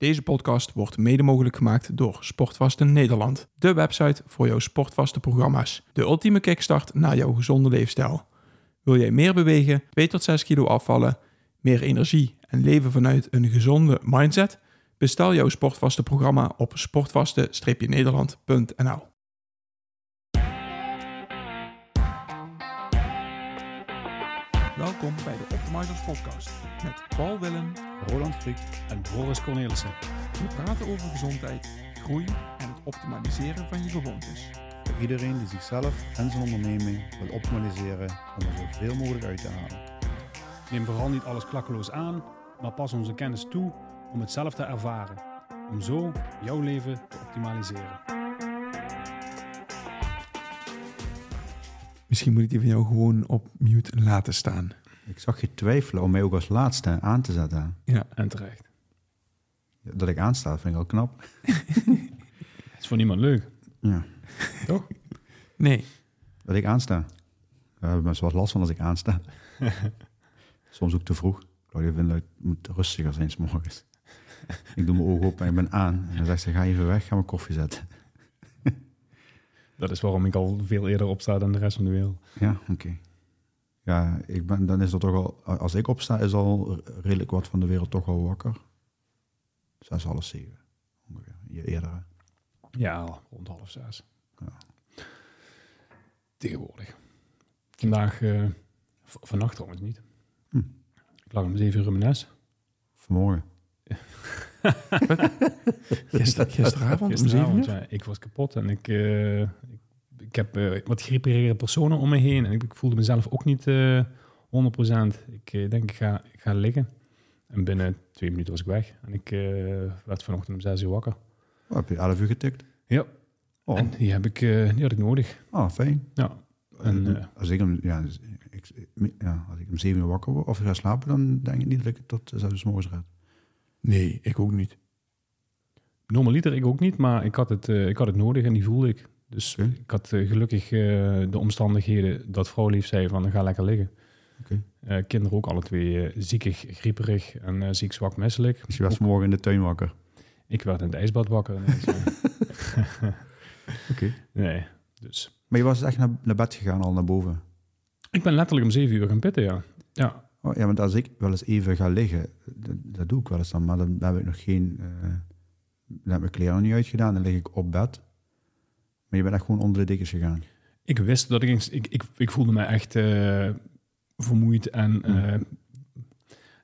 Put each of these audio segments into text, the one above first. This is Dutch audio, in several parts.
Deze podcast wordt mede mogelijk gemaakt door Sportvasten Nederland, de website voor jouw sportvaste programma's. De ultieme kickstart naar jouw gezonde leefstijl. Wil jij meer bewegen, 2 tot 6 kilo afvallen, meer energie en leven vanuit een gezonde mindset? Bestel jouw sportvaste programma op sportvaste-nederland.nl. Welkom bij de Optimizers Podcast met Paul Willem, Roland Griek en Boris Cornelissen. We praten over gezondheid, groei en het optimaliseren van je gewoontes. Voor iedereen die zichzelf en zijn onderneming wil optimaliseren om er zoveel mogelijk uit te halen. Neem vooral niet alles klakkeloos aan, maar pas onze kennis toe om het zelf te ervaren. Om zo jouw leven te optimaliseren. Misschien moet ik die van jou gewoon op mute laten staan. Ik zag je twijfelen om mij ook als laatste aan te zetten. Ja, En terecht. Dat ik aansta, vind ik al knap. Het is voor niemand leuk, Ja. toch? nee. Dat ik aansta. Daar hebben mensen wat last van als ik aansta. Soms ook te vroeg. Claudia vindt dat ik moet rustiger zijn 's morgens. ik doe mijn ogen open en ik ben aan. En dan zegt ze, ga even weg, ga mijn koffie zetten. Dat is waarom ik al veel eerder opsta dan de rest van de wereld. Ja, oké. Ja, ik ben, dan is er toch al... Als ik opsta, is al redelijk wat van de wereld toch al wakker. Zes, half zeven. Ongeveer. Je eerder, hè? Ja, rond half zes. Ja. Tegenwoordig. Vandaag, v- vannacht trouwens niet. Hm. Ik lag om zeven uur in mijn nest. Vanmorgen. Gister, gisteravond om 7 Gisteravond, uur? ja. Ik was kapot en ik, eh, ik, ik heb eh, wat grieperige personen om me heen. En ik, ik voelde mezelf ook niet eh 100%. Ik eh, denk, ik ga, ik ga liggen. En binnen twee minuten was ik weg. En ik eh, werd vanochtend om zes uur wakker. Oh, heb je 11 uur getikt? Ja, Oh, en die, heb ik, eh, die had ik nodig. oh fijn. Ja. En, eh, als, ik om, ja, dus ik, ja, als ik om zeven uur wakker word of ga slapen, dan denk ik niet dat ik het tot zes uur 's morgens red. Nee, ik ook niet. Normaliter ik ook niet, maar ik had het, eh, ik had het nodig en die voelde ik. Dus ik had eh, gelukkig eh, de omstandigheden dat vrouw lief zei van ga lekker liggen. Eh, kinderen ook alle twee ziekig, grieperig en ziek, zwak, misselijk. Dus je was vanmorgen in de tuin wakker. Ik werd in het ijsbad wakker. Oké. nee, dus. Maar je was echt naar, naar bed gegaan, al naar boven. Ik ben letterlijk om zeven uur gaan pitten, ja. Ja, Oh, ja, want als ik wel eens even ga liggen, dat, dat doe ik wel eens dan, maar dan heb ik nog geen... eh dan heb ik mijn kleren nog niet uitgedaan, dan lig ik op bed. Maar je bent echt gewoon onder de dikkers gegaan. ik wist dat ik... Ik, ik, ik voelde me echt eh, vermoeid en... eh,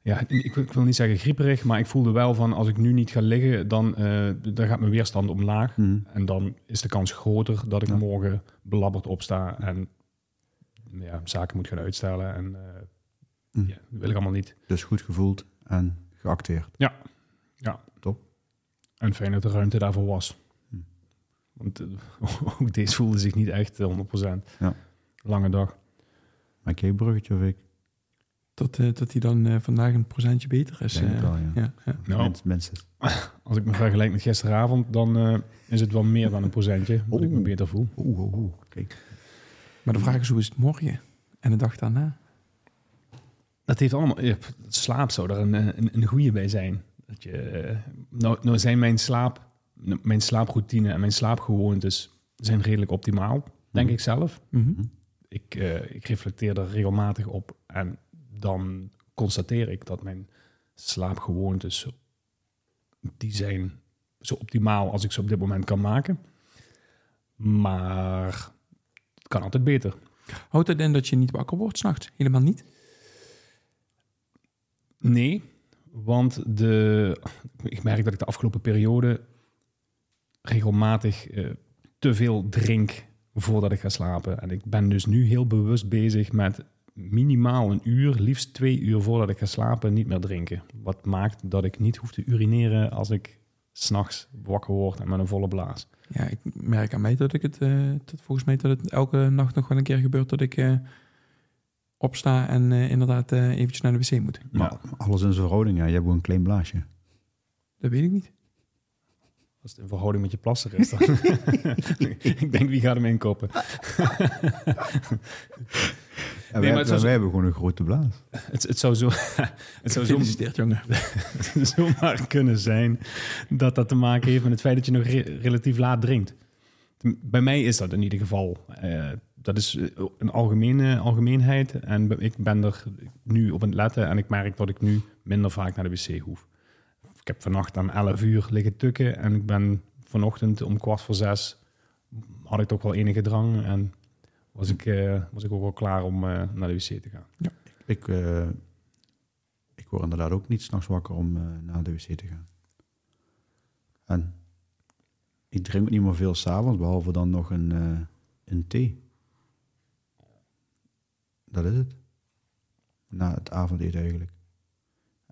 ja, ik, ik wil niet zeggen grieperig, maar ik voelde wel van als ik nu niet ga liggen, dan, eh, dan gaat mijn weerstand omlaag. Mhm. En dan is de kans groter dat ik Ja. morgen belabberd opsta en ja, zaken moet gaan uitstellen. En eh, Mhm. ja, dat wil ik allemaal niet. Dus goed gevoeld en geacteerd. Ja, ja. Top. En fijn dat de ruimte daarvoor was. Want eh, ook deze voelde zich niet echt eh, 100%. Ja. Lange dag. Maak jij een bruggetje of ik? Tot, eh, tot hij dan eh, vandaag een procentje beter is. Denk eh, wel, ja. ja, ja. Nou, Mens- mensen. als ik me vergelijk met gisteravond, dan eh, is het wel meer dan een procentje. Dat ik me beter voel. Oeh, oeh, oeh. Kijk. Maar de vraag is, hoe is het morgen en de dag daarna? Dat heeft allemaal... slaap zou er een, eh, een, een goede bij zijn. Dat je, eh, nou, nou zijn mijn slaap, mijn slaaproutine en mijn slaapgewoontes zijn redelijk optimaal, denk Mhm. ik zelf. Mhm. Ik, eh, ik reflecteer er regelmatig op en dan constateer ik dat mijn slaapgewoontes, die zijn zo optimaal als ik ze op dit moment kan maken. Maar het kan altijd beter. Houdt het in dat je niet wakker wordt s'nachts? Helemaal niet? Nee, want de, ik merk dat ik de afgelopen periode regelmatig eh, te veel drink voordat ik ga slapen. En ik ben dus nu heel bewust bezig met minimaal een uur, liefst twee uur voordat ik ga slapen, niet meer drinken. Wat maakt dat ik niet hoef te urineren als ik s'nachts wakker word en met een volle blaas. Ja, ik merk aan mij dat ik het, eh, dat volgens mij dat het elke nacht nog wel een keer gebeurt dat ik eh, opsta en eh, inderdaad eh, eventjes naar de wc moet. Maar Ja. alles in zijn verhouding, ja. Je hebt gewoon een klein blaasje. Dat weet ik niet. Als het in verhouding met je plasser is, dan... ik denk, wie gaat hem inkopen? wij, maar het zou- wij hebben gewoon een grote blaas. Het, het zou zo... het zou zo jongen. zomaar kunnen zijn dat dat te maken heeft met het feit dat je nog re- relatief laat drinkt. Bij mij is dat in ieder geval. eh, dat is eh, een algemene algemeenheid. En ik ben er nu op aan het letten en ik merk dat ik nu minder vaak naar de wc hoef. Ik heb vannacht aan 11 uur liggen tukken en ik ben vanochtend om kwart voor zes had ik toch wel enige drang en was ik, eh, was ik ook wel klaar om eh, naar de wc te gaan. Ik, eh, ik word inderdaad ook niet s'nachts wakker om eh, naar de wc te gaan. En ik drink niet meer veel s'avonds, behalve dan nog een, eh, een thee. Dat is het. Na het avondeten eigenlijk.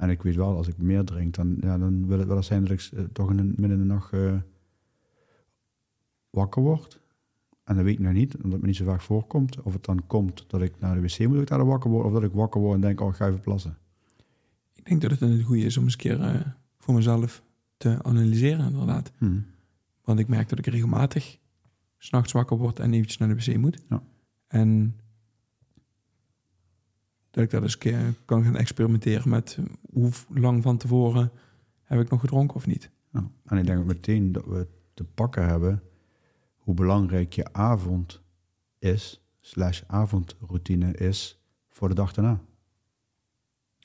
En ik weet wel, als ik meer drink, dan, ja, dan wil het wel eens zijn dat ik eh, toch in de, midden in de nacht eh, wakker word. En dat weet ik nog niet, omdat het me niet zo vaak voorkomt. Of het dan komt dat ik naar de wc moet, dat ik daar wakker word. Of dat ik wakker word en denk, oh, ik ga even plassen. Ik denk dat het een goede is om eens een keer eh, voor mezelf te analyseren, inderdaad. Hm. Want ik merk dat ik regelmatig s'nachts wakker word en eventjes naar de wc moet. Ja. En dat ik dat eens een keer kan gaan experimenteren met hoe lang van tevoren heb ik nog gedronken of niet. Ja. En ik denk meteen dat we te pakken hebben hoe belangrijk je avond is, slash avondroutine is, voor de dag daarna.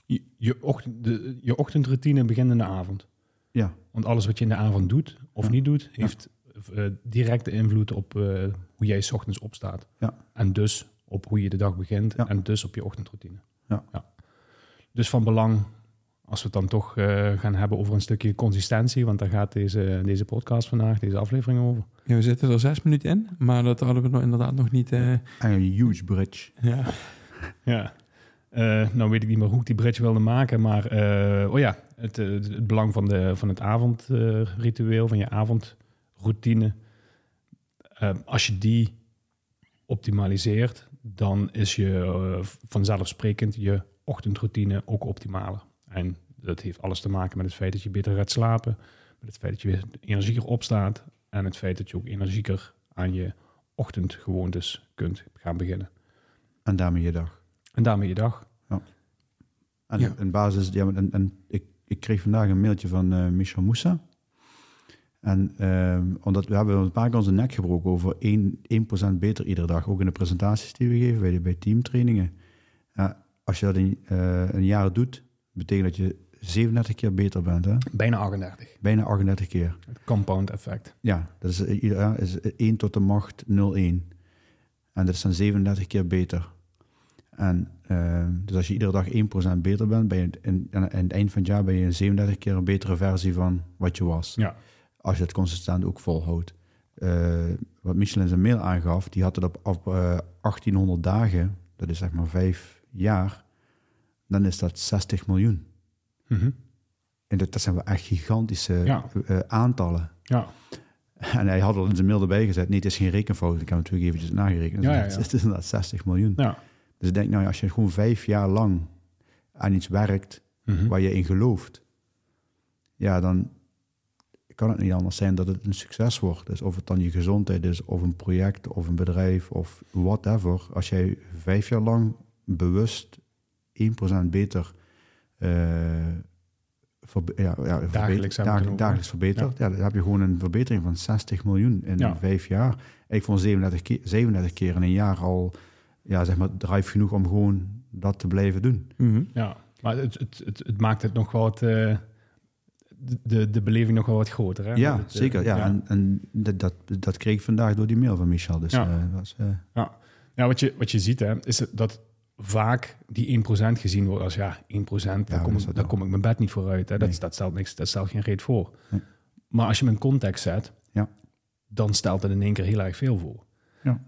Je, je, ochtend, de, je ochtendroutine begint in de avond. Ja, Want alles wat je in de avond doet of Ja. niet doet, heeft eh, directe invloed op eh, hoe jij 's ochtends opstaat. Ja. En dus op hoe je de dag begint Ja. en dus op je ochtendroutine. Ja. Dus van belang, als we het dan toch eh, gaan hebben over een stukje consistentie, want daar gaat deze, deze podcast vandaag, deze aflevering over. Ja, we zitten er zes minuten in, maar dat hadden we nog inderdaad nog niet. eh, en een huge bridge. ja. Ja. Eh, nou weet ik niet meer hoe ik die bridge wilde maken, maar eh, oh ja, het, het, het belang van, de, van het avondritueel, van je avondroutine. Als je die optimaliseert, dan is je eh, vanzelfsprekend je ochtendroutine ook optimaler. En dat heeft alles te maken met het feit dat je beter gaat slapen, met het feit dat je weer energieker opstaat en het feit dat je ook energieker aan je ochtendgewoontes kunt gaan beginnen. En daarmee je dag. En daarmee je dag. En Ja. in basis, ja, en, en ik, ik kreeg vandaag een mailtje van eh, Michel Moussa. En ehm, omdat we hebben een paar keer onze nek gebroken over 1%, 1% beter iedere dag. Ook in de presentaties die we geven bij, de- bij teamtrainingen. Ja, als je dat een, eh, een jaar doet, betekent dat je 37 keer beter bent. Hè? Bijna 38. Bijna 38 keer. Het compound effect. Ja, dat is, eh, ja, is 1 tot de macht 0,1. En dat is dan 37 keer beter. En ehm, dus als je iedere dag 1% beter bent, ben je in, aan het eind van het jaar ben je 37 keer een betere versie van wat je was. Ja. Als je het consistent ook volhoudt. Eh, wat Michel in zijn mail aangaf, die had het op, op eh, 1800 dagen, dat is zeg maar vijf jaar, dan is dat 60 miljoen. Mhm. En dat, dat zijn wel echt gigantische Ja. eh, aantallen. Ja. En hij had al in zijn mail erbij gezet, nee, het is geen rekenfout. Ik heb het natuurlijk eventjes nagerekend. Ja, ja, Het, ja. is, het is inderdaad 60 miljoen. Ja. Dus ik denk, nou, als je gewoon vijf jaar lang aan iets werkt Mhm. waar je in gelooft, ja, dan kan het niet anders zijn dat het een succes wordt. Dus of het dan je gezondheid is, of een project, of een bedrijf, of whatever. Als jij vijf jaar lang bewust 1% beter eh, verbe- ja, ja, Dagelijks verbeterd, ja. dan heb je gewoon een verbetering van 60 miljoen in Ja. vijf jaar. Ik vond 37 keer, 37 keer in een jaar al ja, zeg maar, drive genoeg om gewoon dat te blijven doen. Mhm. ja. Maar het, het, het, het maakt het nog wel wat... eh, de, de, beleving nog wel wat groter. Hè? Ja, Het, eh, zeker. Ja. En, en dat, dat, dat kreeg ik vandaag door die mail van Michel. Dus Ja. eh, was, eh, Ja, wat je, wat je ziet, hè, is dat vaak die 1% gezien wordt als ja, 1%, daar, dat kom, daar kom ik mijn bed niet voor uit. Hè. Dat, Nee. dat, stelt niks, dat stelt geen reet voor. Nee. Maar als je hem in context zet, Ja. dan stelt het in één keer heel erg veel voor. Ja.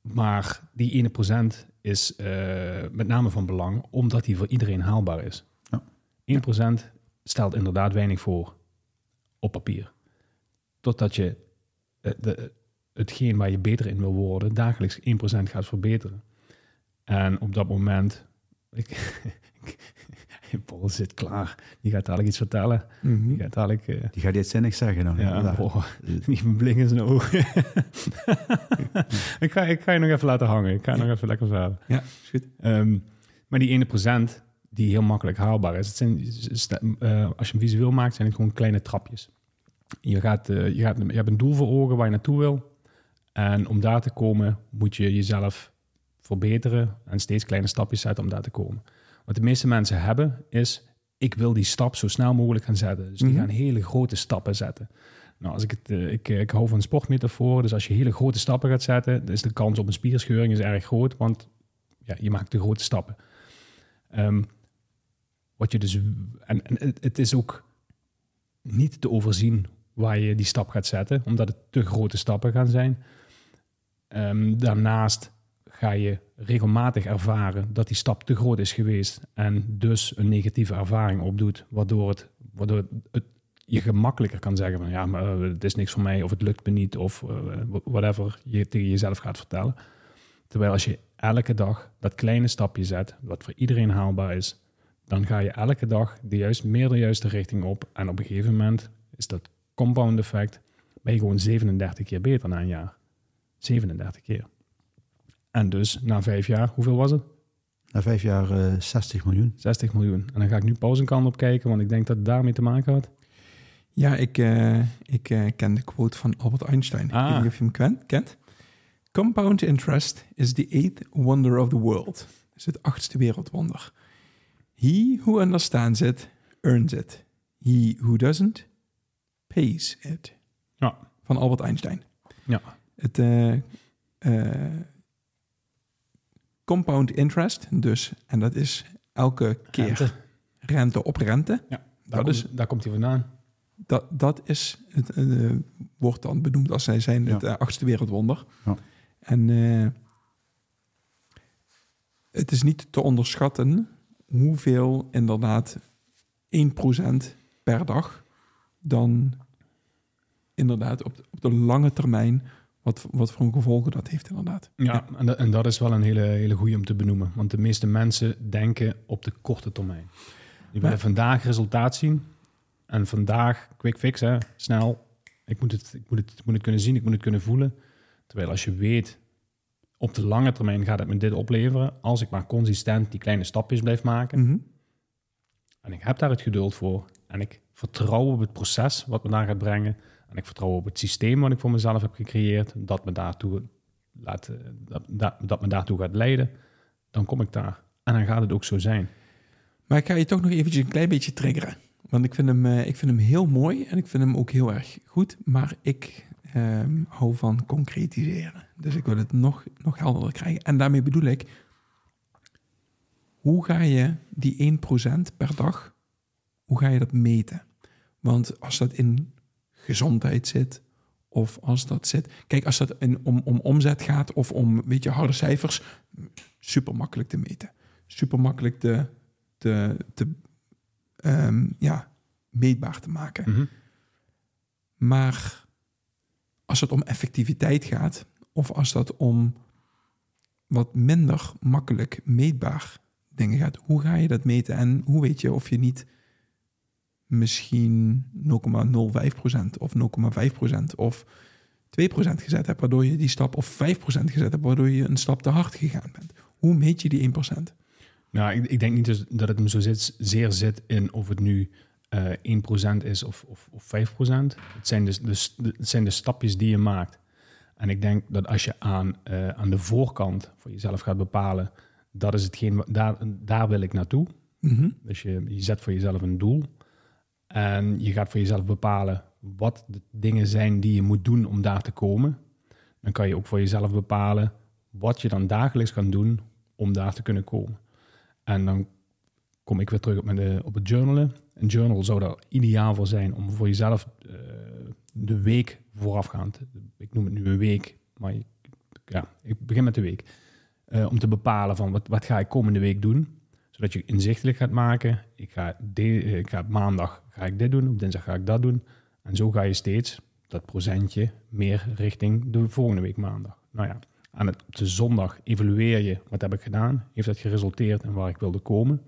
Maar die ene procent is met name van belang, omdat die voor iedereen haalbaar is. Ja. 1% stelt inderdaad weinig voor op papier. Totdat je eh, de, hetgeen waar je beter in wil worden, dagelijks 1% gaat verbeteren. En op dat moment, ik, Paul zit klaar. Die gaat dadelijk iets vertellen. Mhm. Die gaat dadelijk... eh, Die gaat iets zinnigs zeggen dan. ja, boah, die blik in zijn ogen. ik, ga, ik ga je nog even laten hangen. Ik ga nog even lekker verder. Ja, is goed. Ehm, maar die ene procent die heel makkelijk haalbaar is. Het zijn, eh, als je hem visueel maakt, zijn het gewoon kleine trapjes. Je, gaat, eh, je, gaat, je hebt een doel voor ogen waar je naartoe wil. En om daar te komen moet je jezelf verbeteren en steeds kleine stapjes zetten om daar te komen. Wat de meeste mensen hebben is, ik wil die stap zo snel mogelijk gaan zetten. Dus die Mhm. gaan hele grote stappen zetten. Nou, als ik, het, eh, ik, ik hou van sportmetaforen, dus als je hele grote stappen gaat zetten, dan is de kans op een spierscheuring is erg groot, want ja, je maakt de grote stappen. Ehm, wat je dus, en, het is ook niet te overzien waar je die stap gaat zetten, omdat het te grote stappen gaan zijn. Ehm, daarnaast ga je regelmatig ervaren dat die stap te groot is geweest en dus een negatieve ervaring opdoet, waardoor, het, waardoor het, je gemakkelijker kan zeggen van ja, maar eh, het is niks voor mij of het lukt me niet of eh, whatever je tegen jezelf gaat vertellen. Terwijl als je elke dag dat kleine stapje zet, wat voor iedereen haalbaar is, dan ga je elke dag de juist, meer de juiste richting op. En op een gegeven moment is dat compound effect, ben je gewoon 37 keer beter na een jaar. 37 keer. En dus na vijf jaar, hoeveel was het? Na vijf jaar eh, 60 miljoen. 60 miljoen. En dan ga ik nu pauze een kant op kijken, want ik denk dat het daarmee te maken had. Ja, ik, eh, ik eh, ken de quote van Albert Einstein. Ik Ah. weet niet of je hem kent. kent. Compound interest is the eighth wonder of the world. is het achtste wereldwonder. He who understands it, earns it. He who doesn't, pays it. Ja. Van Albert Einstein. Ja. Het eh, eh, compound interest, dus, en dat is elke keer Rente. rente, op rente. Ja, Dat daar, is- komt, daar komt hij vandaan. Dat, dat is het, eh, wordt dan benoemd als zij zijn het Ja. achtste wereldwonder. Ja. En het is niet te onderschatten hoeveel inderdaad 1% per dag dan inderdaad op de, op de lange termijn wat, wat voor een gevolgen dat heeft inderdaad. Ja, En, dat, en dat is wel een hele, hele goede om te benoemen. Want de meeste mensen denken op de korte termijn. Die willen vandaag resultaat zien. En vandaag, quick fix, hè, snel. Ik moet, het, ik, moet het, ik moet het kunnen zien, ik moet het kunnen voelen. Terwijl als je weet, op de lange termijn gaat het me dit opleveren. Als ik maar consistent die kleine stapjes blijf maken. Mhm. En ik heb daar het geduld voor. En ik vertrouw op het proces wat me daar gaat brengen. En ik vertrouw op het systeem wat ik voor mezelf heb gecreëerd. Dat me daartoe, laat, eh, dat, dat, dat me daartoe gaat leiden. Dan kom ik daar. En dan gaat het ook zo zijn. Maar ik ga je toch nog eventjes een klein beetje triggeren. Want ik vind hem, eh, ik vind hem heel mooi en ik vind hem ook heel erg goed. Maar ik ehm, hou van concretiseren. Dus ik wil het nog, nog helderder krijgen. En daarmee bedoel ik, hoe ga je die 1% per dag, hoe ga je dat meten? Want als dat in gezondheid zit, of als dat zit... Kijk, als dat in, om, om omzet gaat of om, weet je, harde cijfers, super makkelijk te meten. Super makkelijk te, te, te ehm, ja, meetbaar te maken. Maar als het om effectiviteit gaat, of als dat om wat minder makkelijk meetbaar dingen gaat, hoe ga je dat meten? En hoe weet je of je niet misschien 0,05% of 0,5% of 2% gezet hebt, waardoor je die stap, of 5% gezet hebt, waardoor je een stap te hard gegaan bent? Hoe meet je die 1%? Nou, ik, ik denk niet dus dat het hem zo zit, zeer zit in of het nu eh 1% is of, of, of 5%. Het zijn, dus, dus, het zijn de stapjes die je maakt. En ik denk dat als je aan, eh, aan de voorkant voor jezelf gaat bepalen, dat is hetgeen, daar, daar wil ik naartoe. Mhm. Dus je, je zet voor jezelf een doel. En je gaat voor jezelf bepalen wat de dingen zijn die je moet doen om daar te komen. Dan kan je ook voor jezelf bepalen wat je dan dagelijks kan doen om daar te kunnen komen. En dan kom ik weer terug op, eh, op het journalen. Een journal zou daar ideaal voor zijn om voor jezelf eh, de week voorafgaand, ik noem het nu een week, maar je- ja, ik begin met de week, eh, om te bepalen van wat, wat ga ik komende week doen zodat je inzichtelijk gaat maken. Ik ga, ik ga maandag ga ik dit doen, op dinsdag ga ik dat doen. En zo ga je steeds dat procentje meer richting de volgende week maandag. Nou ja, aan het, op de zondag evalueer je wat heb ik gedaan. Heeft dat geresulteerd en waar ik wilde komen?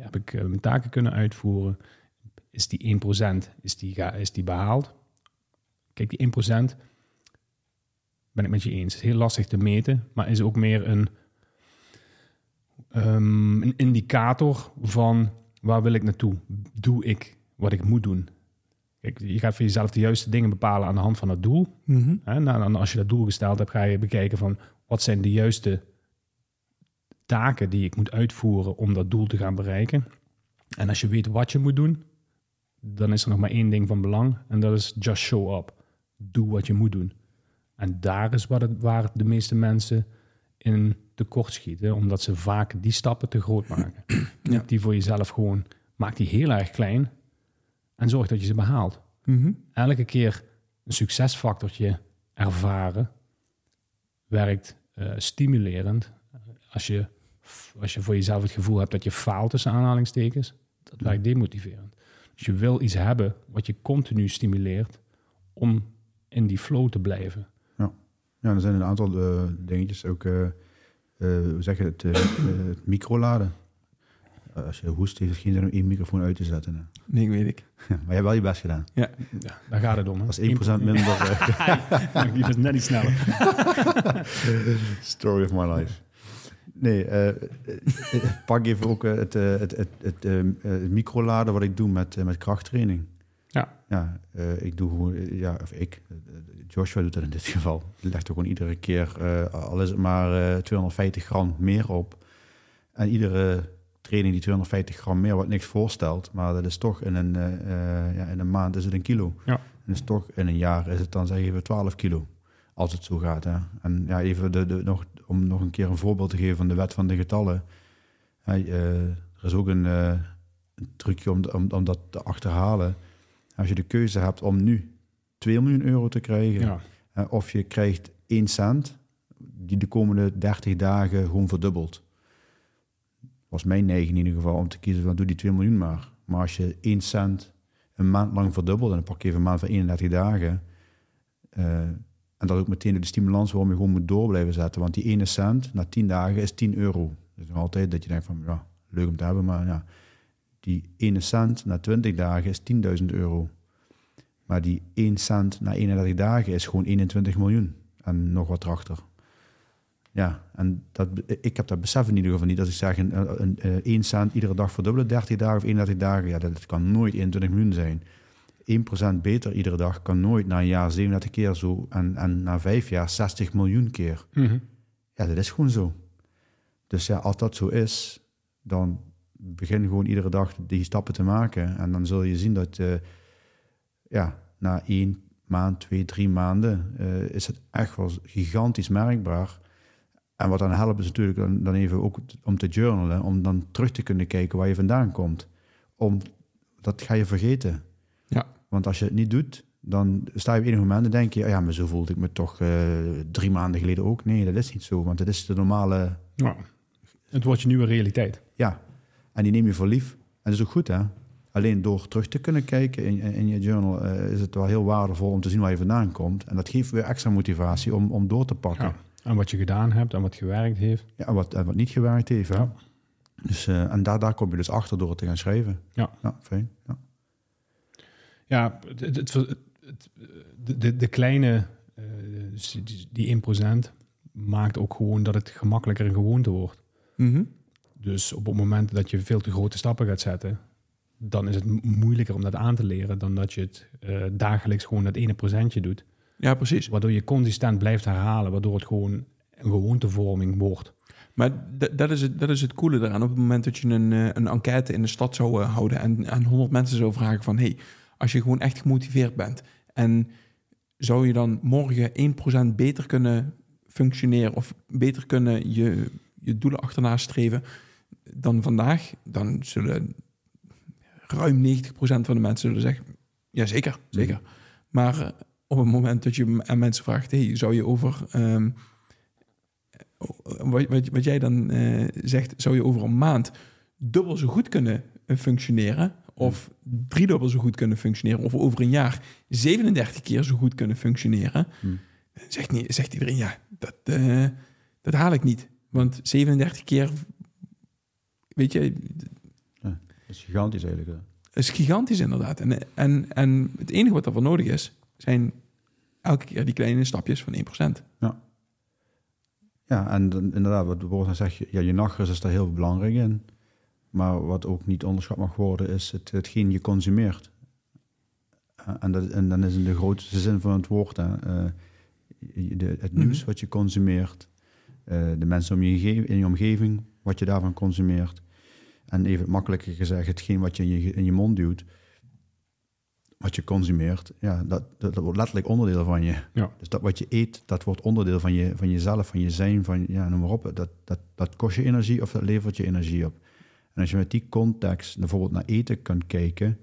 Heb ik eh, mijn taken kunnen uitvoeren? Is die 1% is die, is die behaald? Kijk, die 1% ben ik met je eens. is heel lastig te meten, maar is ook meer een, ehm, een indicator van waar wil ik naartoe? Doe ik wat ik moet doen? Kijk, je gaat voor jezelf de juiste dingen bepalen aan de hand van het doel. Mhm. Hè, nou, als je dat doel gesteld hebt, ga je bekijken van wat zijn de juiste taken die ik moet uitvoeren om dat doel te gaan bereiken. En als je weet wat je moet doen, dan is er nog maar één ding van belang en dat is just show up. Doe wat je moet doen. En daar is wat het, waar de meeste mensen in tekort schieten, omdat ze vaak die stappen te groot maken. Ja. Die voor jezelf gewoon, maak die heel erg klein en zorg dat je ze behaalt Mhm. elke keer een succesfactortje ervaren werkt eh, stimulerend. Als je, als je voor jezelf het gevoel hebt dat je faalt tussen aanhalingstekens, dat werkt demotiverend. Dus je wil iets hebben wat je continu stimuleert om in die flow te blijven. Ja, er zijn een aantal eh, dingetjes ook, eh eh, hoe zeg je het, eh, eh, het microladen. Eh, als je hoest, heeft het geen zin om één microfoon uit te zetten. hè. Nee, weet ik. maar je hebt wel je best gedaan. Ja, daar gaat het om. Hè? Dat is 1% minder. eh, Die was net iets sneller. Story of my life. Nee, eh, eh, eh, pak even ook het, het, het, het, het microladen wat ik doe met, met krachttraining. Ja. Ja, ik doe gewoon, ja, of ik, Joshua doet dat in dit geval. Die legt er gewoon iedere keer, al is het maar eh, 250 gram meer op. En iedere training die 250 gram meer, wat niks voorstelt, maar dat is toch in een, ja, in een maand is het een kilo. Ja. En is toch in een jaar is het dan zeggen we 12 kilo. Als het zo gaat. Hè. En ja, even de, de, nog, om nog een keer een voorbeeld te geven van de wet van de getallen. Hè, eh, er is ook een, eh, een trucje om, om, om dat te achterhalen. Als je de keuze hebt om nu 2 miljoen euro te krijgen, Ja. of je krijgt 1 cent, die de komende 30 dagen gewoon verdubbelt. Was mijn neiging in ieder geval om te kiezen van doe die 2 miljoen maar. Maar als je 1 cent een maand lang verdubbelt, en dan pak je even een maand van 31 dagen, eh, en dat ook meteen de stimulans waarom je gewoon moet door blijven zetten. Want die ene cent na 10 dagen is 10 euro. Dus nog altijd dat je denkt van, ja, leuk om te hebben, maar ja. Die ene cent na 20 dagen is 10.000 euro. Maar die 1 cent na 31 dagen is gewoon 21 miljoen. En nog wat erachter. Ja, en dat, ik heb dat besef in ieder geval niet. Dat ik zeg, een, een, 1 cent iedere dag verdubbelen, 30 dagen of 31 dagen. Ja, dat kan nooit 21 miljoen zijn. 1% beter iedere dag kan nooit na een jaar 37 keer zo. En, en na vijf jaar 60 miljoen keer. Mhm. Ja, dat is gewoon zo. Dus ja, als dat zo is, dan begin gewoon iedere dag die stappen te maken. En dan zul je zien dat eh, ja, na één maand, twee, drie maanden eh, is het echt wel gigantisch merkbaar. En wat dan helpt is natuurlijk dan, dan even ook om te journalen, om dan terug te kunnen kijken waar je vandaan komt. Om, dat ga je vergeten. Ja. Want als je het niet doet, dan sta je op enig moment en denk je, "Ah ja, maar zo voelde ik me toch eh, drie maanden geleden ook. Nee, dat is niet zo, want het is de normale, Ja. Het wordt je nieuwe realiteit. ja. En die neem je voor lief. En dat is ook goed, hè. Alleen door terug te kunnen kijken in, in je journal eh, is het wel heel waardevol om te zien waar je vandaan komt. En dat geeft weer extra motivatie om, om door te pakken. Ja. En wat je gedaan hebt en wat gewerkt heeft. Ja, en wat, en wat niet gewerkt heeft. Hè? Ja. Dus, eh, en daar, daar kom je dus achter door het te gaan schrijven. Ja. Ja, fijn. Ja. Ja, het, het, het- het- de, de, de kleine, eh, die- die 1% maakt ook gewoon dat het gemakkelijker een gewoonte wordt. Mhm. Dus op het moment dat je veel te grote stappen gaat zetten, dan is het mo- moeilijker om dat aan te leren dan dat je het eh, dagelijks gewoon dat ene procentje doet. Ja, precies. Waardoor je consistent blijft herhalen, waardoor het gewoon een gewoontevorming wordt. Maar dat is, het, dat is het coole eraan. Op het moment dat je een, eh, een enquête in de stad zou houden en aan 100 mensen zou vragen van... hey, als je gewoon echt gemotiveerd bent. En zou je dan morgen 1% beter kunnen functioneren of beter kunnen je, je doelen achterna streven dan vandaag, dan zullen ruim 90% van de mensen zullen zeggen, ja zeker, zeker. Maar eh, op het moment dat je aan mensen vraagt, hey, zou je over, ehm, wat, wat, wat jij dan eh, zegt, zou je over een maand dubbel zo goed kunnen eh, functioneren, of driedubbel zo goed kunnen functioneren, of over een jaar 37 keer zo goed kunnen functioneren, Hmm. zegt, niet, zegt iedereen, ja, dat, eh, dat haal ik niet. Want 37 keer, weet je, Ja. Dat is gigantisch eigenlijk. Dat is gigantisch inderdaad. En, en, en het enige wat daarvoor nodig is, zijn elke keer die kleine stapjes van 1%. Ja, en dan, inderdaad, wat dan zegt, ja, je nachtrust is daar heel belangrijk in. Maar wat ook niet onderschat mag worden, is het, hetgeen je consumeert. Eh, En, dat, en dan is in de grootste zin van het woord hè, eh, de, het nieuws Mhm. wat je consumeert, eh, de mensen om je in je omgeving, wat je daarvan consumeert. En even makkelijker gezegd, hetgeen wat je in je, in je mond duwt, wat je consumeert, ja, dat, dat, dat wordt letterlijk onderdeel van je. Ja. Dus dat wat je eet, dat wordt onderdeel van, je, van jezelf, van je zijn, van ja, noem maar op. Dat, dat, dat kost je energie of dat levert je energie op. En als je met die context bijvoorbeeld naar eten kunt kijken,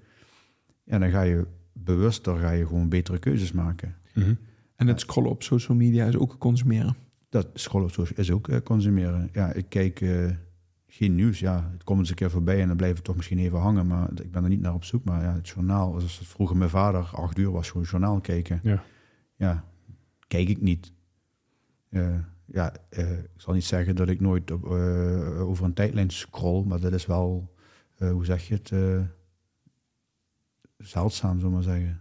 ja, dan ga je bewuster ga je gewoon betere keuzes maken. Mhm. En het scrollen op social media is ook consumeren. Dat scrollen op social is ook eh, consumeren. Ja, ik kijk eh, geen nieuws. Ja, het komt eens een keer voorbij en dan blijven we toch misschien even hangen. Maar ik ben er niet naar op zoek. Maar ja, het journaal, zoals het vroeger mijn vader acht uur was, gewoon journaal kijken. Ja. Ja, kijk ik niet. Eh, ja, eh, ik zal niet zeggen dat ik nooit op, eh, over een tijdlijn scroll, maar dat is wel, eh, hoe zeg je het, zeldzaam, zullen maar zeggen.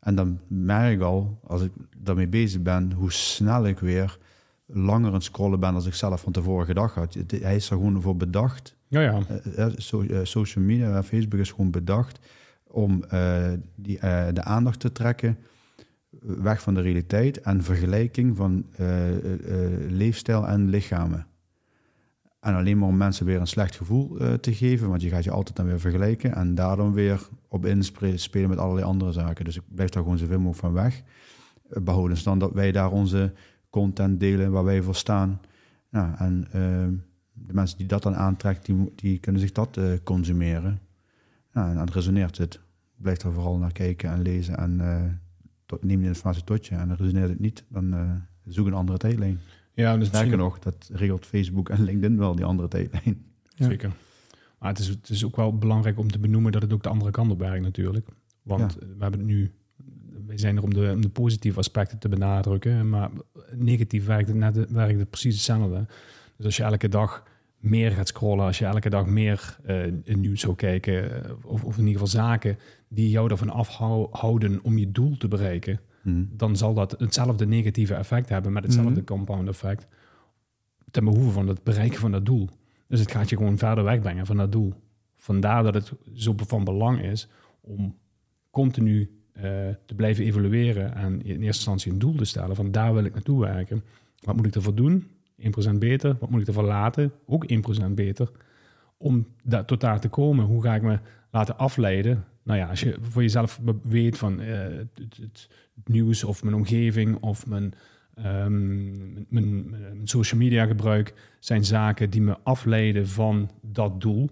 En dan merk ik al, als ik daarmee bezig ben, hoe snel ik weer langer aan het scrollen ben dan ik zelf van tevoren gedacht had. Het- Hij is er gewoon voor bedacht. Ja, ja. So- social media, Facebook is gewoon bedacht om die, de aandacht te trekken weg van de realiteit en vergelijking van eh, eh, eh, leefstijl en lichamen. En alleen maar om mensen weer een slecht gevoel te geven, want je gaat je altijd dan weer vergelijken en daarom weer op inspelen met allerlei andere zaken. Dus ik blijf daar gewoon zoveel mogelijk van weg. Eh, Behoudens dan dat wij daar onze content delen waar wij voor staan. Ja, en eh, de mensen die dat dan aantrekt, die, die kunnen zich dat consumeren. Ja, en dan resoneert het. Blijf daar vooral naar kijken en lezen en tot, neem de informatie tot je. En dan resoneert het niet, dan eh, zoek een andere tijdlijn. Ja, dus Sterker misschien- nog, dat regelt Facebook en LinkedIn wel, die andere tijdlijn. Ja. Zeker. Maar het is, het is ook wel belangrijk om te benoemen dat het ook de andere kant op werkt natuurlijk. Want Ja. we hebben het nu, wij zijn er om de, om de positieve aspecten te benadrukken, maar negatief werkt het, net, werkt het precies hetzelfde. Dus als je elke dag meer gaat scrollen, als je elke dag meer eh, nieuws zou kijken, eh, of, of in ieder geval zaken die jou ervan afhouden om je doel te bereiken, Hm. dan zal dat hetzelfde negatieve effect hebben met hetzelfde Mhm. compound effect ten behoeve van het bereiken van dat doel. Dus het gaat je gewoon verder wegbrengen van dat doel. Vandaar dat het zo van belang is om continu eh, te blijven evalueren en in eerste instantie een doel te stellen van daar wil ik naartoe werken. Wat moet ik ervoor doen? 1% beter. Wat moet ik ervoor laten? Ook 1% beter. Om daar, tot daar te komen, hoe ga ik me laten afleiden? Nou ja, als je voor jezelf weet van eh, het, nieuws of mijn omgeving of mijn, ehm, mijn, mijn, mijn social media gebruik zijn zaken die me afleiden van dat doel.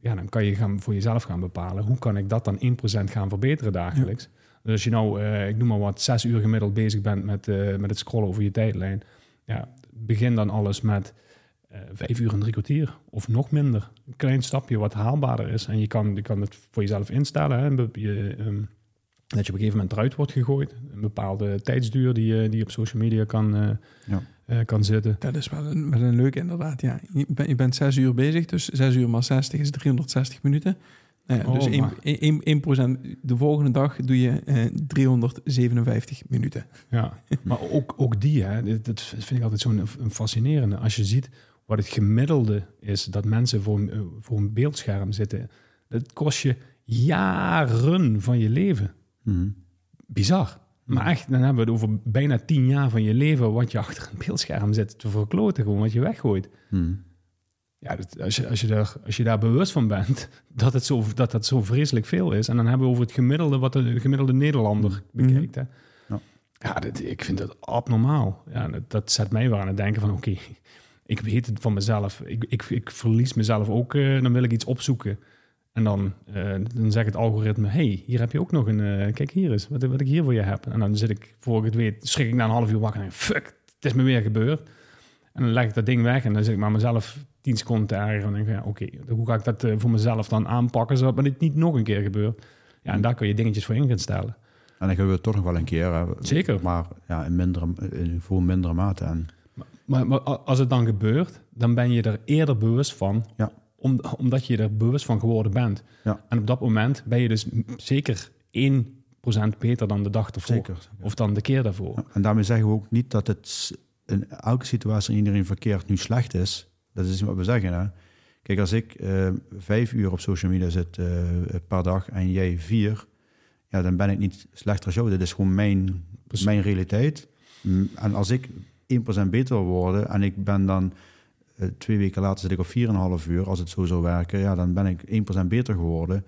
Ja, dan kan je gaan, voor jezelf gaan bepalen hoe kan ik dat dan 1% gaan verbeteren dagelijks. Dus als je nou, eh, ik noem maar wat, zes uur gemiddeld bezig bent met, eh, met het scrollen over je tijdlijn. Ja, begin dan alles met eh, vijf uur en drie kwartier of nog minder. Een klein stapje wat haalbaarder is. En je kan, je kan het voor jezelf instellen. Hè. Je, ehm, dat je op een gegeven moment eruit wordt gegooid. Een bepaalde tijdsduur die, je- die op social media kan, eh, Ja. eh, kan zitten. Dat is wel een, wel een leuke inderdaad, ja. Je, bent- je bent zes uur bezig, dus zes uur maal 60 is 360 minuten. Ja, Oh, dus 1%, maar- 1, 1% de volgende dag doe je eh, 357 minuten. Ja, maar ook, ook die, hè, dit- dat vind ik altijd zo'n een fascinerende. Als je ziet wat het gemiddelde is dat mensen voor, een- eh, voor een beeldscherm zitten, dat kost je jaren van je leven. Hm. Bizar. Maar echt, dan hebben we het over bijna tien jaar van je leven wat je achter een beeldscherm zit te verkloten, gewoon wat je weggooit. Hm. Ja, dat, als, je, als, je daar, als je daar bewust van bent dat, het zo, dat dat zo vreselijk veel is. En dan hebben we over het gemiddelde wat de gemiddelde Nederlander bekijkt. Hè. Ja. Ja, dat, ik vind dat abnormaal. Ja, dat, dat zet mij weer aan het denken van oké, ik weet het van mezelf. Ik, ik, ik verlies mezelf ook, eh, dan wil ik iets opzoeken. En dan, eh, dan zegt het algoritme, hey, hier heb je ook nog een, eh, kijk hier eens, wat, wat ik hier voor je heb. En dan zit ik, voor ik het weet, schrik ik na een half uur wakker en denk, fuck, het is me weer gebeurd. En dan leg ik dat ding weg en dan zit ik maar mezelf tien seconden te ergeren. En dan denk ik, ja, oké, hoe ga ik dat eh, voor mezelf dan aanpakken, zodat dit niet nog een keer gebeurt. Ja, en daar kun je dingetjes voor in gaan stellen. En dan gebeurt het toch nog wel een keer. Hè. Zeker. Maar ja, in, mindere, in voor mindere mate. En Maar, als het dan gebeurt, dan ben je er eerder bewust van Ja. om, omdat je er bewust van geworden bent. Ja. En op dat moment ben je dus zeker 1% beter dan de dag ervoor. Zeker. Of dan de keer daarvoor. Ja, En daarmee zeggen we ook niet dat het in elke situatie in iedereen verkeerd nu slecht is. Dat is wat we zeggen. Hè? Kijk, als ik eh, vijf uur op social media zit eh, per dag en jij vier, ja, dan ben ik niet slechter als jou. Dit is gewoon mijn, Precies. mijn realiteit. Mm, En als ik 1% beter wil worden en ik ben dan eh, twee weken later zit ik op 4,5 uur, als het zo zou werken, ja, dan ben ik 1% beter geworden.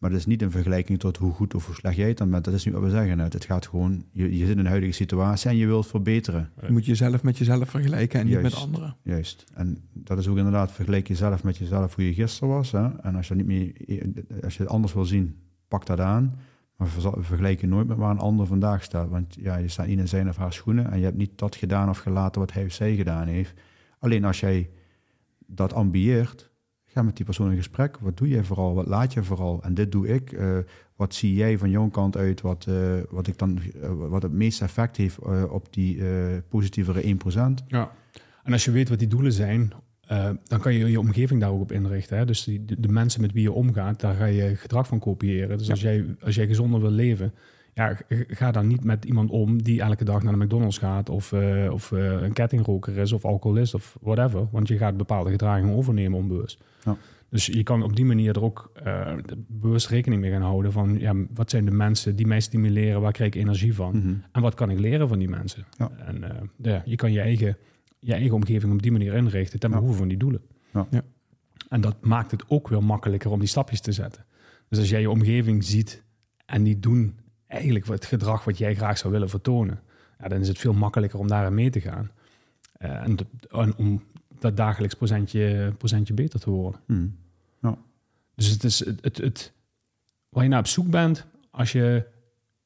Maar dat is niet in vergelijking tot hoe goed of hoe slecht jij het dan bent. Dat is niet wat we zeggen. Het gaat gewoon, je, je zit in een huidige situatie en je wilt verbeteren. Je moet jezelf met jezelf vergelijken en niet met anderen. Juist. En dat is ook inderdaad, vergelijk jezelf met jezelf hoe je gisteren was. Hè? En als je, niet meer, als je het anders wil zien, pak dat aan. Maar vergelijk je nooit met waar een ander vandaag staat. Want ja, je staat niet in zijn of haar schoenen en je hebt niet dat gedaan of gelaten wat hij of zij gedaan heeft. Alleen als jij dat ambieert, ga met die persoon in gesprek. Wat doe jij vooral? Wat laat je vooral? En dit doe ik. Eh, wat zie jij van jouw kant uit? Wat, eh, wat, ik dan, eh, wat het meeste effect heeft op die positievere 1%? Ja. En als je weet wat die doelen zijn, dan kan je je omgeving daar ook op inrichten. Hè? Dus die, de, de mensen met wie je omgaat, daar ga je gedrag van kopiëren. Dus als, jij, als jij gezonder wil leven, ja, ga dan niet met iemand om die elke dag naar de McDonald's gaat of, eh, of eh, een kettingroker is of alcoholist of whatever. Want je gaat bepaalde gedragingen overnemen onbewust. Ja. Dus je kan op die manier er ook eh, bewust rekening mee gaan houden van ja, wat zijn de mensen die mij stimuleren, waar krijg ik energie van Mhm. en wat kan ik leren van die mensen. Ja. En eh, ja, je kan je eigen, je eigen omgeving op die manier inrichten ten Ja. behoeve van die doelen. Ja. Ja. En dat maakt het ook weer makkelijker om die stapjes te zetten. Dus als jij je omgeving ziet en die doen eigenlijk het gedrag wat jij graag zou willen vertonen, ja, dan is het veel makkelijker om daarin mee te gaan. Eh, en, om dat dagelijks procentje, procentje beter te worden. Mhm. Dus het is het, het, het, waar je naar op zoek bent, als je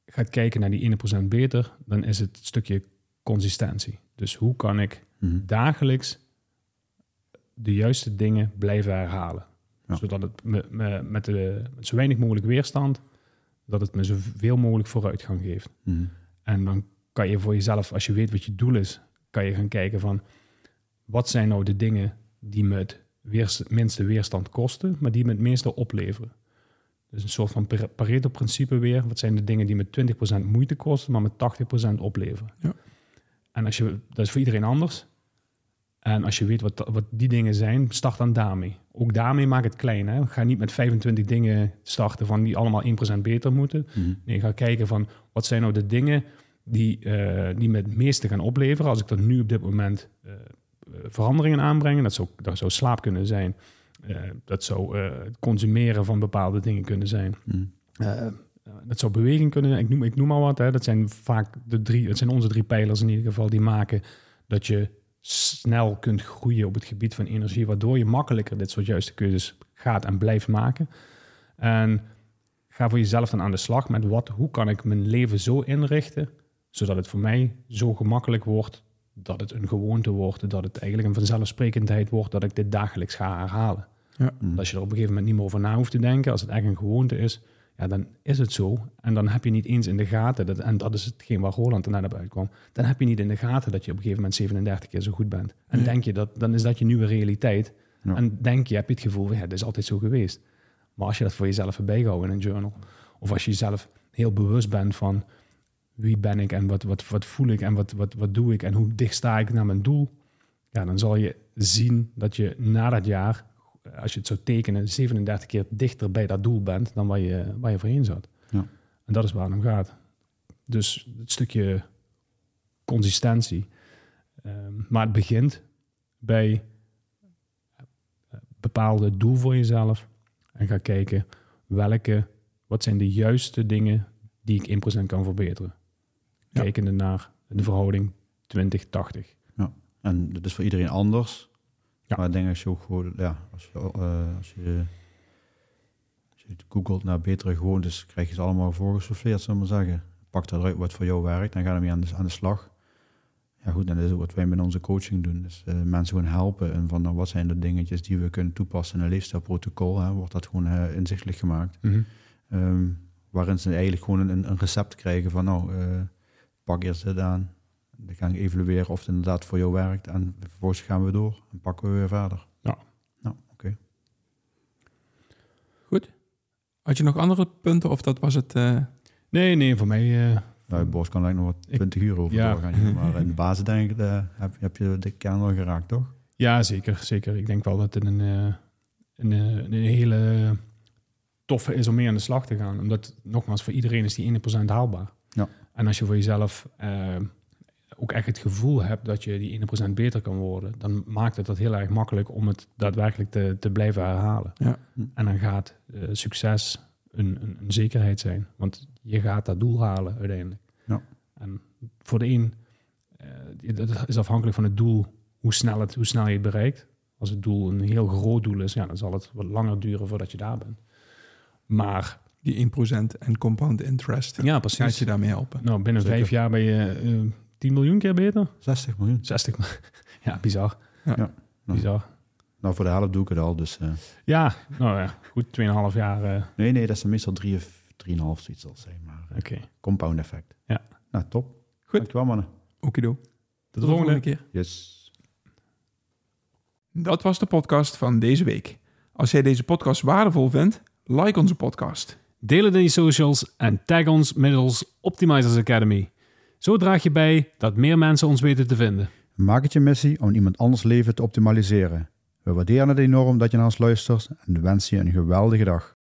gaat kijken naar die 1% beter, dan is het stukje consistentie. Dus hoe kan ik Mhm. dagelijks de juiste dingen blijven herhalen? Ja. Zodat het me, me- met, de, met zo weinig mogelijk weerstand, dat het me zoveel mogelijk vooruitgang geeft. Mhm. En dan kan je voor jezelf, als je weet wat je doel is, kan je gaan kijken van wat zijn nou de dingen die me het weerst- minste weerstand kosten, maar die me het meeste opleveren. Dus een soort van Pare- Pareto-principe weer. Wat zijn de dingen die me 20% moeite kosten, maar me 80% opleveren? Ja. En als je, dat is voor iedereen anders. En als je weet wat, wat die dingen zijn, start dan daarmee. Ook daarmee maak het klein. Hè? Ga niet met 25 dingen starten van die allemaal 1% beter moeten. Mhm. Nee, ga kijken van wat zijn nou de dingen die, eh, die me het meeste gaan opleveren. Als ik er nu op dit moment eh, eh, veranderingen aanbrengen, dat zou, dat zou slaap kunnen zijn. Dat zou het consumeren van bepaalde dingen kunnen zijn. Mhm. Dat zou beweging kunnen zijn. Ik noem, ik noem maar wat. Hè. Dat zijn vaak de drie, het zijn onze drie pijlers in ieder geval, die maken dat je snel kunt groeien op het gebied van energie, waardoor je makkelijker dit soort juiste keuzes gaat en blijft maken. En ga voor jezelf dan aan de slag met wat, hoe kan ik mijn leven zo inrichten, zodat het voor mij zo gemakkelijk wordt, dat het een gewoonte wordt, dat het eigenlijk een vanzelfsprekendheid wordt, dat ik dit dagelijks ga herhalen. Ja. Als je er op een gegeven moment niet meer over na hoeft te denken, als het echt een gewoonte is, ja, dan is het zo. En dan heb je niet eens in de gaten, dat, en dat is hetgeen waar Roland er net op uitkwam, dan heb je niet in de gaten dat je op een gegeven moment 37 keer zo goed bent. En Nee. denk je dat, dan is dat je nieuwe realiteit. Ja. En denk je, heb je het gevoel, ja, dat is altijd zo geweest. Maar als je dat voor jezelf hebt bijgehouden in een journal, of als je jezelf heel bewust bent van wie ben ik en wat, wat, wat voel ik en wat, wat, wat doe ik en hoe dicht sta ik naar mijn doel, ja, dan zal je zien dat je na dat jaar, als je het zou tekenen, 37 keer dichter bij dat doel bent dan waar je, waar je voorheen zat. Ja. En dat is waar het om gaat. Dus het stukje consistentie. Ehm, maar het begint bij eh, bepaalde doel voor jezelf. En ga kijken welke, wat zijn de juiste dingen die ik 1% kan verbeteren. Ja. Kijkende naar de verhouding 20-80. En dat is voor iedereen anders. Ja. Maar ik denk als je ook gewoon, ja, als je, eh, als je, als je googelt naar betere gewoontes, krijg je ze allemaal voorgesouffleerd, zullen we maar zeggen. Pak eruit wat voor jou werkt en ga ermee aan de, aan de slag. Ja goed, en dat is ook wat wij met onze coaching doen. Dus eh, mensen gewoon helpen en van nou, wat zijn de dingetjes die we kunnen toepassen in een leefstijlprotocol. Hè, wordt dat gewoon eh, inzichtelijk gemaakt. Ehm, waarin ze eigenlijk gewoon een, een recept krijgen van nou, pak eerst dit aan. Dan gaan we evalueren of het inderdaad voor jou werkt. En vervolgens gaan we door en pakken we weer verder. Ja. Nou, oké. Had je nog andere punten of dat was het? eh, Nee, nee, voor mij... eh, Nou, Bos kan eigenlijk nog wat Ik- 20 uur over ja. doorgaan. Maar in de basis denk ik, eh, heb, heb je de kern wel geraakt, toch? Ja, zeker, zeker. Ik denk wel dat het een, eh, een, een hele toffe is om mee aan de slag te gaan. Omdat, nogmaals, voor iedereen is die 1% haalbaar. Ja. En als je voor jezelf ook echt het gevoel hebt dat je die 1% beter kan worden, dan maakt het dat heel erg makkelijk om het daadwerkelijk te, te blijven herhalen. Ja. En dan gaat eh, succes een, een, een zekerheid zijn. Want je gaat dat doel halen uiteindelijk. Ja. En voor de een, eh, dat is afhankelijk van het doel, hoe snel, het, hoe snel je het bereikt. Als het doel een heel groot doel is, ja, dan zal het wat langer duren voordat je daar bent. Maar die 1% en compound interest. ja, Gaat precies. je daarmee helpen? Nou, binnen Zeker. vijf jaar ben je eh 10 miljoen keer beter. 60 miljoen. 60 miljoen. Ja, bizar. Ja. Ja. Bizar. Nou, voor de helft doe ik het al, dus... eh, Ja, nou ja, goed, 2,5 jaar. eh, nee, nee, dat is meestal 3 of 3,5 zoiets zal zijn, maar eh, Oké. compound effect. Ja. Nou, top. Goed. Dankjewel, mannen. Okido. Tot de volgende. keer. Yes. Dat was de podcast van deze week. Als jij deze podcast waardevol vindt, like onze podcast. Deel het in je socials en tag ons middels Optimizers Academy. Zo draag je bij dat meer mensen ons weten te vinden. Maak het je missie om iemand anders leven te optimaliseren. We waarderen het enorm dat je naar ons luistert en wensen je een geweldige dag.